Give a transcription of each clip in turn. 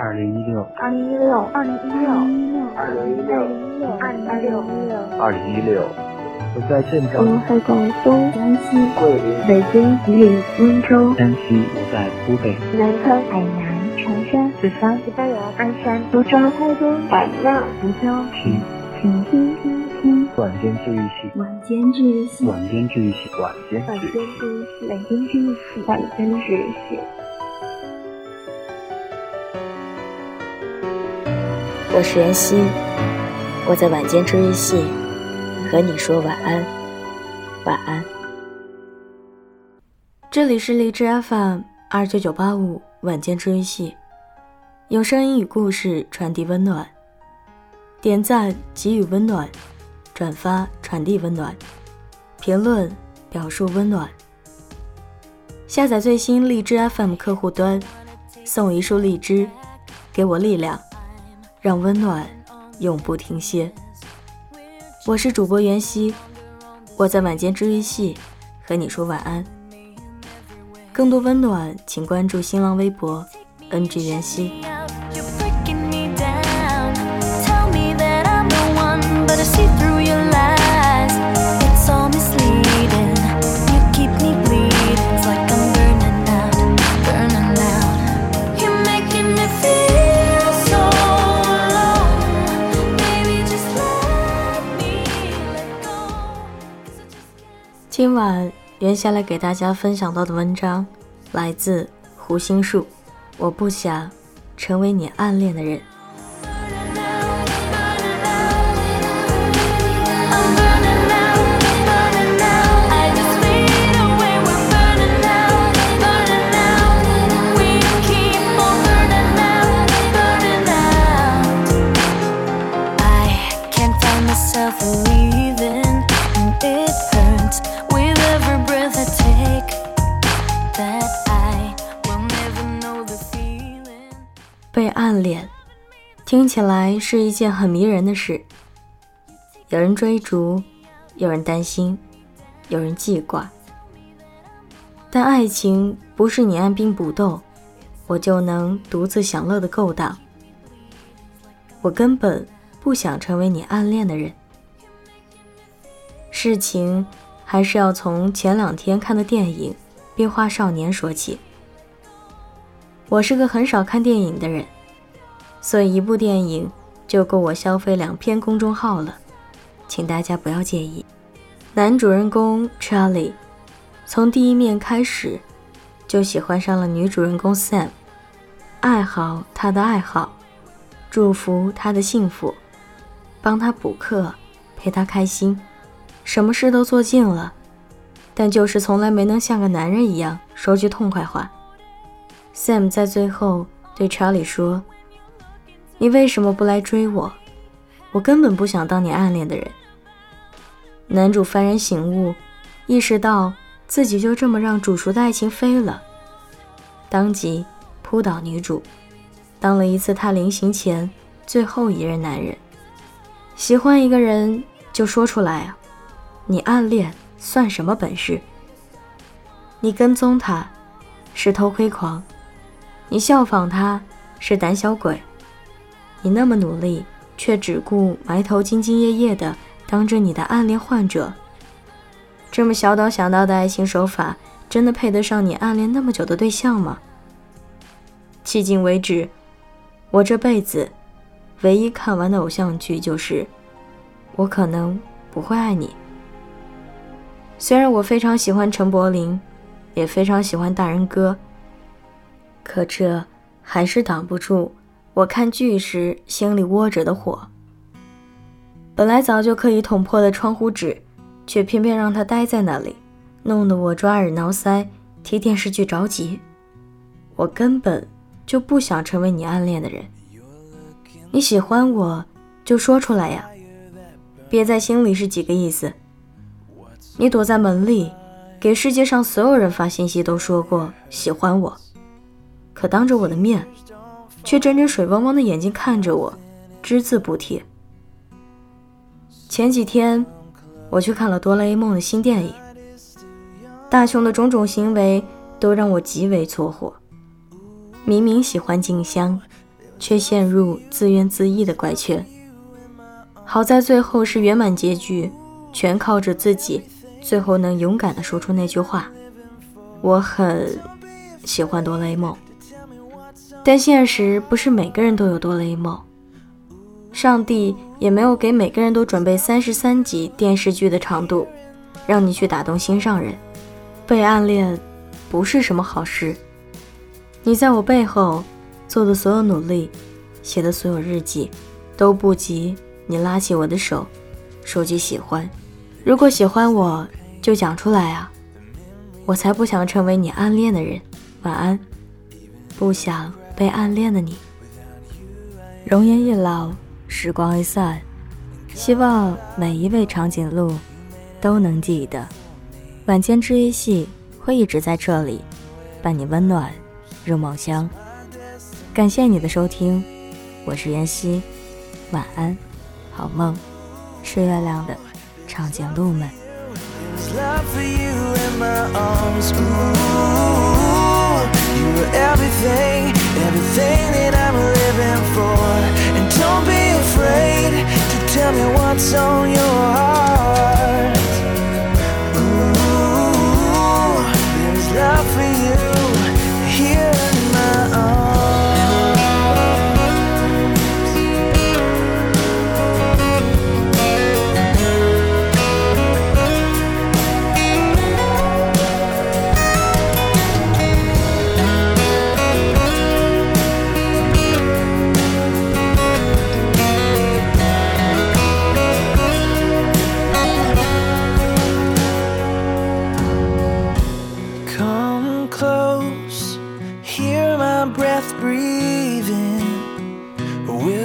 二零一六，二零一六，二零一六，二零一六，二零一六，二零一六。我在镇我，在广东、江西、桂林、北京、吉林、温州、山西，我在湖北，南昌、海南、长沙、四川、西班牙、鞍山、苏州、台州、海南、福州，听请听听听晚间治愈系，晚间治愈系，晚间治愈系，晚间。治愈系，晚间治愈系，晚间治愈系。我是妍希，我在晚间治愈系和你说晚安，晚安。这里是荔枝 FM 二九九八五晚间治愈系，用声音与故事传递温暖，点赞给予温暖，转发传递温暖，评论表述温暖。下载最新荔枝 FM 客户端，送一束荔枝，给我力量。让温暖永不停歇。我是主播袁熙，我在晚间治愈系和你说晚安。更多温暖，请关注新浪微博 “ng 袁熙”。今晚袁下来给大家分享到的文章来自胡心树。我不想成为你暗恋的人。起来是一件很迷人的事。有人追逐，有人担心，有人记挂。但爱情不是你按兵不动，我就能独自享乐的勾当。我根本不想成为你暗恋的人。事情还是要从前两天看的电影《变化少年》说起。我是个很少看电影的人，所以一部电影就够我消费两篇公众号了，请大家不要介意。男主人公 Charlie 从第一面开始就喜欢上了女主人公 Sam，爱好她的爱好，祝福她的幸福，帮她补课，陪她开心，什么事都做尽了，但就是从来没能像个男人一样说句痛快话。Sam 在最后对 Charlie 说：“你为什么不来追我？我根本不想当你暗恋的人。”男主幡然醒悟，意识到自己就这么让煮熟的爱情飞了，当即扑倒女主，当了一次他临行前最后一任男人。喜欢一个人就说出来啊，你暗恋算什么本事？你跟踪他是偷窥狂。你效仿他是胆小鬼，你那么努力，却只顾埋头兢兢业业的当着你的暗恋患者。这么小岛想到的爱情手法，真的配得上你暗恋那么久的对象吗？迄今为止，我这辈子唯一看完的偶像剧就是《我可能不会爱你》。虽然我非常喜欢陈柏霖，也非常喜欢大人哥。可这还是挡不住我看剧时心里窝着的火。本来早就可以捅破的窗户纸，却偏偏让它待在那里，弄得我抓耳挠腮，替电视剧着急。我根本就不想成为你暗恋的人。你喜欢我，就说出来呀，憋在心里是几个意思？你躲在门里，给世界上所有人发信息，都说过喜欢我。可当着我的面，却睁着水汪汪的眼睛看着我，只字不提。前几天，我去看了《哆啦 A 梦》的新电影，大雄的种种行为都让我极为搓火。明明喜欢静香，却陷入自怨自艾的怪圈。好在最后是圆满结局，全靠着自己，最后能勇敢地说出那句话。我很喜欢哆啦 A 梦，但现实不是每个人都有哆啦 A 梦。上帝也没有给每个人都准备三十三集电视剧的长度，让你去打动心上人。被暗恋不是什么好事。你在我背后做的所有努力，写的所有日记，都不及你拉起我的手，说句喜欢。如果喜欢我，就讲出来啊！我才不想成为你暗恋的人。晚安，不想被暗恋的你。容颜一老，时光一散，希望每一位长颈鹿都能记得，晚间治愈系会一直在这里，伴你温暖入梦乡。感谢你的收听，我是妍希，晚安，好梦，吃月亮的长颈鹿们。Ooh, you were everything what's on your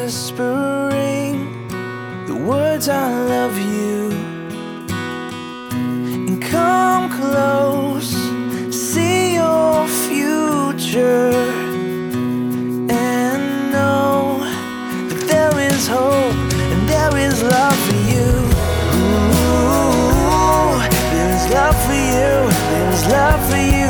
whispering the words I love you. And come close, see your future. And know that there is hope and there is love for you. Ooh, there's love for you, there's love for you.